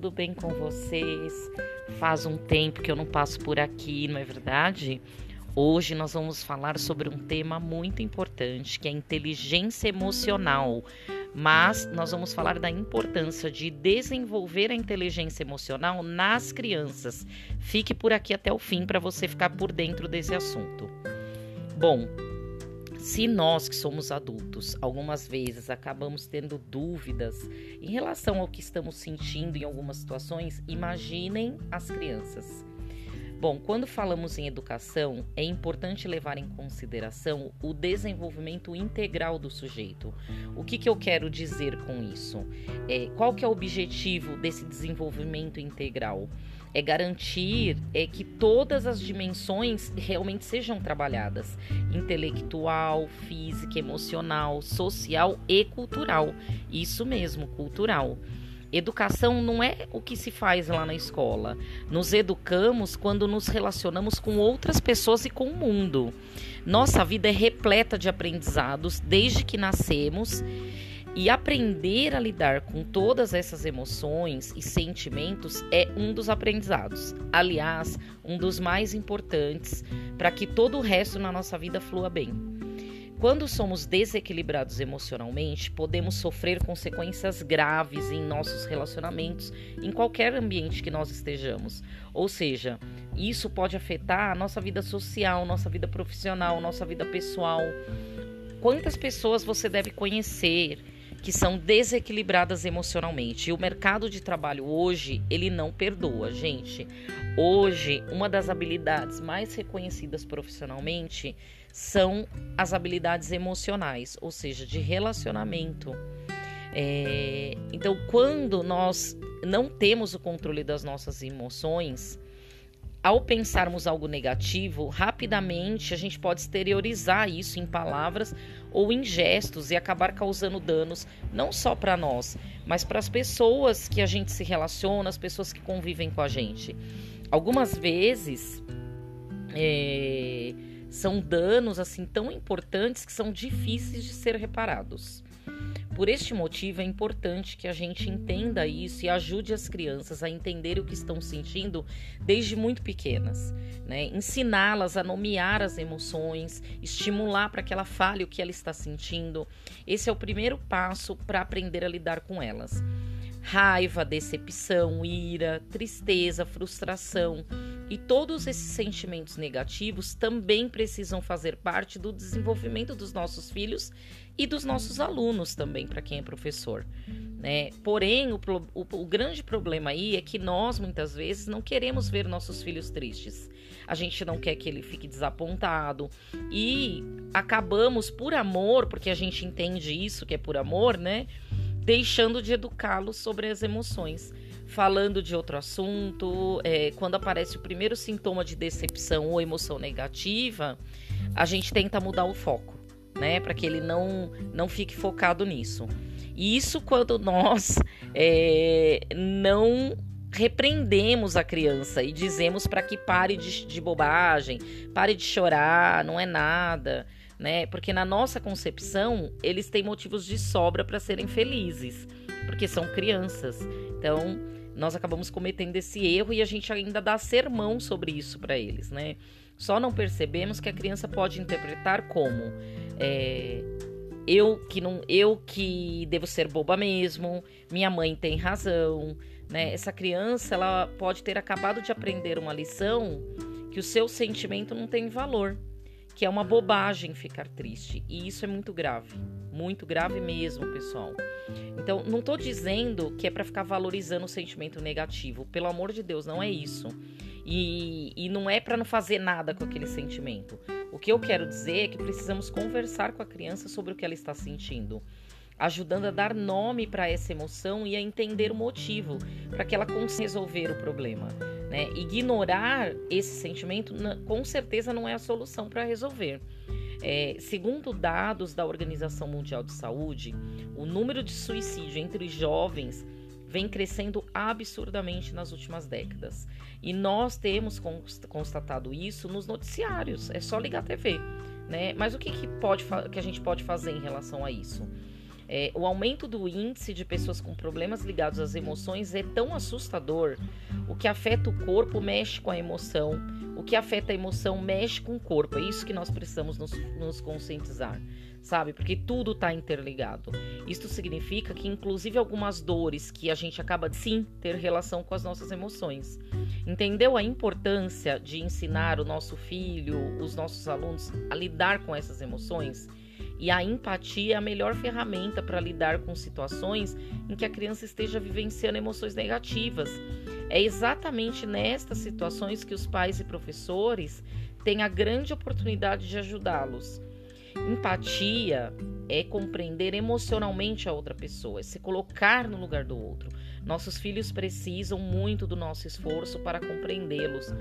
tudo bem com vocês? Faz um tempo que eu não passo por aqui, não é verdade? Hoje nós vamos falar sobre um tema muito importante, que é a inteligência emocional. Mas nós vamos falar da importância de desenvolver a inteligência emocional nas crianças. Fique por aqui até o fim para você ficar por dentro desse assunto. Bom, se nós que somos adultos, algumas vezes acabamos tendo dúvidas em relação ao que estamos sentindo em algumas situações, imaginem as crianças. Bom, quando falamos em educação, é importante levar em consideração o desenvolvimento integral do sujeito. O que, que eu quero dizer com isso? É, qual que é o objetivo desse desenvolvimento integral? é garantir é que todas as dimensões realmente sejam trabalhadas: intelectual, física, emocional, social e cultural. Isso mesmo, cultural. Educação não é o que se faz lá na escola. Nos educamos quando nos relacionamos com outras pessoas e com o mundo. Nossa vida é repleta de aprendizados desde que nascemos e aprender a lidar com todas essas emoções e sentimentos é um dos aprendizados. Aliás, um dos mais importantes para que todo o resto na nossa vida flua bem. Quando somos desequilibrados emocionalmente, podemos sofrer consequências graves em nossos relacionamentos, em qualquer ambiente que nós estejamos. Ou seja, isso pode afetar a nossa vida social, nossa vida profissional, nossa vida pessoal. Quantas pessoas você deve conhecer que são desequilibradas emocionalmente. E o mercado de trabalho hoje, ele não perdoa, gente. Hoje, uma das habilidades mais reconhecidas profissionalmente são as habilidades emocionais, ou seja, de relacionamento. É, então, quando nós não temos o controle das nossas emoções, ao pensarmos algo negativo, rapidamente a gente pode exteriorizar isso em palavras ou em gestos e acabar causando danos não só para nós, mas para as pessoas que a gente se relaciona, as pessoas que convivem com a gente. Algumas vezes é, são danos assim tão importantes que são difíceis de ser reparados. Por este motivo, é importante que a gente entenda isso e ajude as crianças a entender o que estão sentindo desde muito pequenas. Né? Ensiná-las a nomear as emoções, estimular para que ela fale o que ela está sentindo. Esse é o primeiro passo para aprender a lidar com elas. Raiva, decepção, ira, tristeza, frustração e todos esses sentimentos negativos também precisam fazer parte do desenvolvimento dos nossos filhos e dos nossos alunos também, para quem é professor. Né? Porém, o, o, o, grande problema aí é que nós, muitas vezes, não queremos ver nossos filhos tristes. A gente não quer que ele fique desapontado e acabamos, por amor, porque a gente entende isso, que é por amor, né? Deixando de educá-los sobre as emoções falando de outro assunto, é, quando aparece o primeiro sintoma de decepção ou emoção negativa, a gente tenta mudar o foco, né, para que ele não não fique focado nisso. E isso quando nós é, não repreendemos a criança e dizemos para que pare de, de bobagem, pare de chorar, não é nada. Né? Porque na nossa concepção, eles têm motivos de sobra para serem felizes, porque são crianças. Então, nós acabamos cometendo esse erro e a gente ainda dá sermão sobre isso para eles, né? Só não percebemos que a criança pode interpretar como é, eu que não, eu que devo ser boba mesmo, minha mãe tem razão, né? Essa criança ela pode ter acabado de aprender uma lição que o seu sentimento não tem valor, que é uma bobagem ficar triste e isso é muito grave, muito grave mesmo, pessoal. Então, não estou dizendo que é para ficar valorizando o sentimento negativo. Pelo amor de Deus, não é isso. E, e não é para não fazer nada com aquele sentimento. O que eu quero dizer é que precisamos conversar com a criança sobre o que ela está sentindo, ajudando a dar nome para essa emoção e a entender o motivo, para que ela consiga resolver o problema. Né? Ignorar esse sentimento, com certeza, não é a solução para resolver. É, segundo dados da Organização Mundial de Saúde, o número de suicídio entre jovens vem crescendo absurdamente nas últimas décadas. E nós temos constatado isso nos noticiários. É só ligar a TV. Né? Mas o que, que, pode, que a gente pode fazer em relação a isso? É, o aumento do índice de pessoas com problemas ligados às emoções é tão assustador. O que afeta o corpo mexe com a emoção, o que afeta a emoção mexe com o corpo. É isso que nós precisamos nos, nos conscientizar, sabe? Porque tudo está interligado. Isso significa que, inclusive, algumas dores que a gente acaba de sim ter relação com as nossas emoções. Entendeu a importância de ensinar o nosso filho, os nossos alunos a lidar com essas emoções? E a empatia é a melhor ferramenta para lidar com situações em que a criança esteja vivenciando emoções negativas. É exatamente nestas situações que os pais e professores têm a grande oportunidade de ajudá-los. Empatia é compreender emocionalmente a outra pessoa, é se colocar no lugar do outro. Nossos filhos precisam muito do nosso esforço para compreendê-los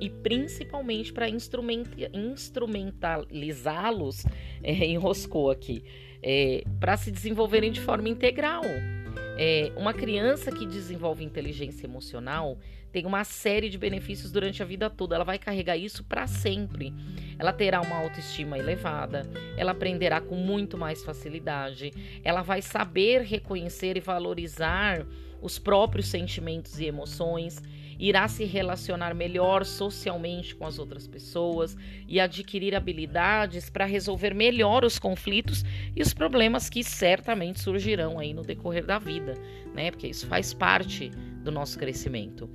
e principalmente para instrumentalizá-los, é, enroscou aqui, é, para se desenvolverem de forma integral. É, uma criança que desenvolve inteligência emocional tem uma série de benefícios durante a vida toda. Ela vai carregar isso para sempre. Ela terá uma autoestima elevada, ela aprenderá com muito mais facilidade, ela vai saber reconhecer e valorizar os próprios sentimentos e emoções, irá se relacionar melhor socialmente com as outras pessoas e adquirir habilidades para resolver melhor os conflitos e os problemas que certamente surgirão aí no decorrer da vida, né? Porque isso faz parte do nosso crescimento.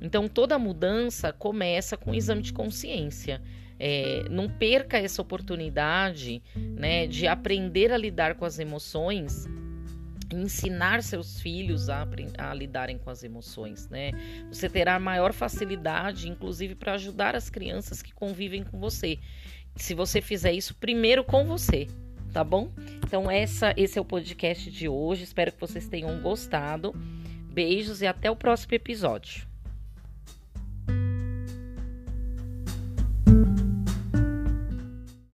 Então toda mudança começa com o exame de consciência. É, não perca essa oportunidade né, de aprender a lidar com as emoções ensinar seus filhos a, a, lidarem com as emoções, né? Você terá maior facilidade, inclusive, para ajudar as crianças que convivem com você. Se você fizer isso primeiro com você, tá bom? Então essa, esse é o podcast de hoje. Espero que vocês tenham gostado. Beijos e até o próximo episódio.